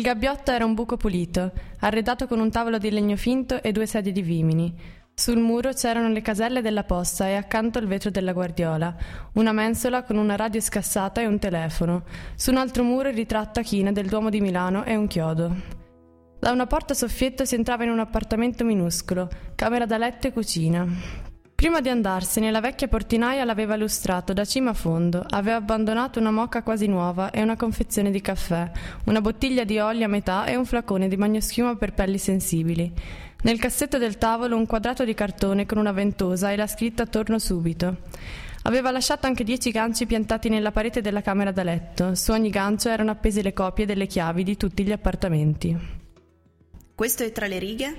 gabbiotto era un buco pulito, arredato con un tavolo di legno finto e due sedie di vimini. Sul muro c'erano le caselle della posta e accanto il vetro della guardiola, una mensola con una radio scassata e un telefono. Su un altro muro il ritratto a china del Duomo di Milano e un chiodo. Da una porta a soffietto si entrava in un appartamento minuscolo, camera da letto e cucina. Prima di andarsene, la vecchia portinaia l'aveva lustrato da cima a fondo, aveva abbandonato una mocca quasi nuova e una confezione di caffè, una bottiglia di olio a metà e un flacone di bagnoschiuma per pelli sensibili. Nel cassetto del tavolo un quadrato di cartone con una ventosa e la scritta Torno subito. Aveva lasciato anche dieci ganci piantati nella parete della camera da letto. Su ogni gancio erano appese le copie delle chiavi di tutti gli appartamenti. Questo è tra le righe?